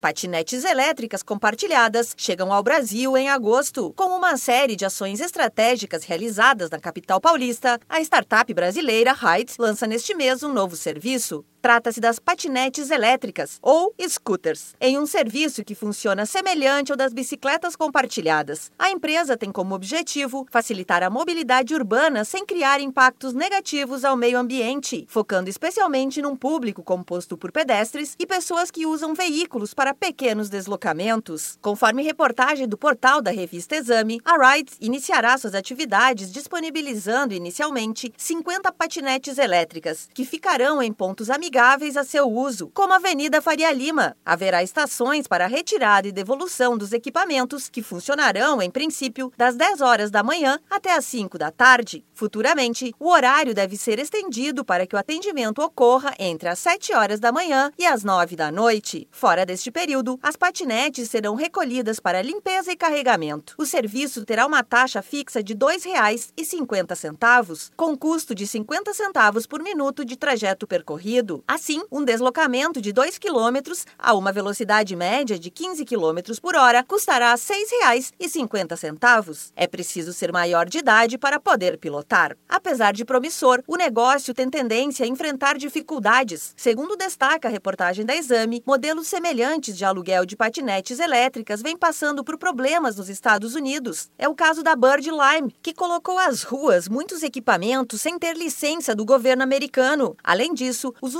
Patinetes elétricas compartilhadas chegam ao Brasil em agosto. Com uma série de ações estratégicas realizadas na capital paulista, a startup brasileira Heights lança neste mês um novo serviço. Trata-se das patinetes elétricas, ou scooters, em um serviço que funciona semelhante ao das bicicletas compartilhadas. A empresa tem como objetivo facilitar a mobilidade urbana sem criar impactos negativos ao meio ambiente, focando especialmente num público composto por pedestres e pessoas que usam veículos para pequenos deslocamentos. Conforme reportagem do portal da revista Exame, a Ride iniciará suas atividades disponibilizando inicialmente 50 patinetes elétricas, que ficarão em pontos amigáveis amigáveis a seu uso, como a Avenida Faria Lima. Haverá estações para retirada e devolução dos equipamentos que funcionarão, em princípio, das 10 horas da manhã até as 5 da tarde. Futuramente, o horário deve ser estendido para que o atendimento ocorra entre as 7 horas da manhã e as 9 da noite. Fora deste período, as patinetes serão recolhidas para limpeza e carregamento. O serviço terá uma taxa fixa de R$ 2,50, com custo de 50 centavos por minuto de trajeto percorrido. Assim, um deslocamento de 2 km a uma velocidade média de 15 km por hora custará R$ 6,50. É preciso ser maior de idade para poder pilotar. Apesar de promissor, o negócio tem tendência a enfrentar dificuldades. Segundo destaca a reportagem da Exame, modelos semelhantes de aluguel de patinetes elétricas vêm passando por problemas nos Estados Unidos. É o caso da Bird Lime, que colocou às ruas muitos equipamentos sem ter licença do governo americano. Além disso, os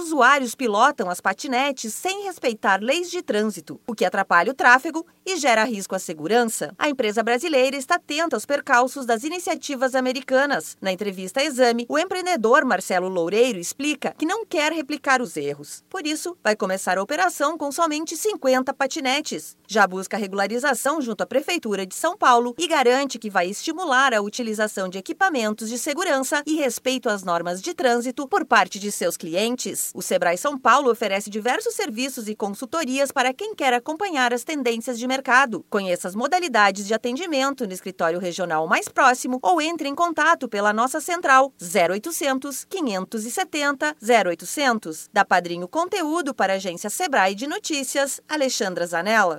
pilotam as patinetes sem respeitar leis de trânsito, o que atrapalha o tráfego e gera risco à segurança. A empresa brasileira está atenta aos percalços das iniciativas americanas. Na entrevista à Exame, o empreendedor Marcelo Loureiro explica que não quer replicar os erros. Por isso, vai começar a operação com somente 50 patinetes. Já busca regularização junto à Prefeitura de São Paulo e garante que vai estimular a utilização de equipamentos de segurança e respeito às normas de trânsito por parte de seus clientes. O Sebrae São Paulo oferece diversos serviços e consultorias para quem quer acompanhar as tendências de mercado. Conheça as modalidades de atendimento no escritório regional mais próximo ou entre em contato pela nossa central 0800 570 0800. Da Padrinho Conteúdo para a agência Sebrae de Notícias, Alexandra Zanella.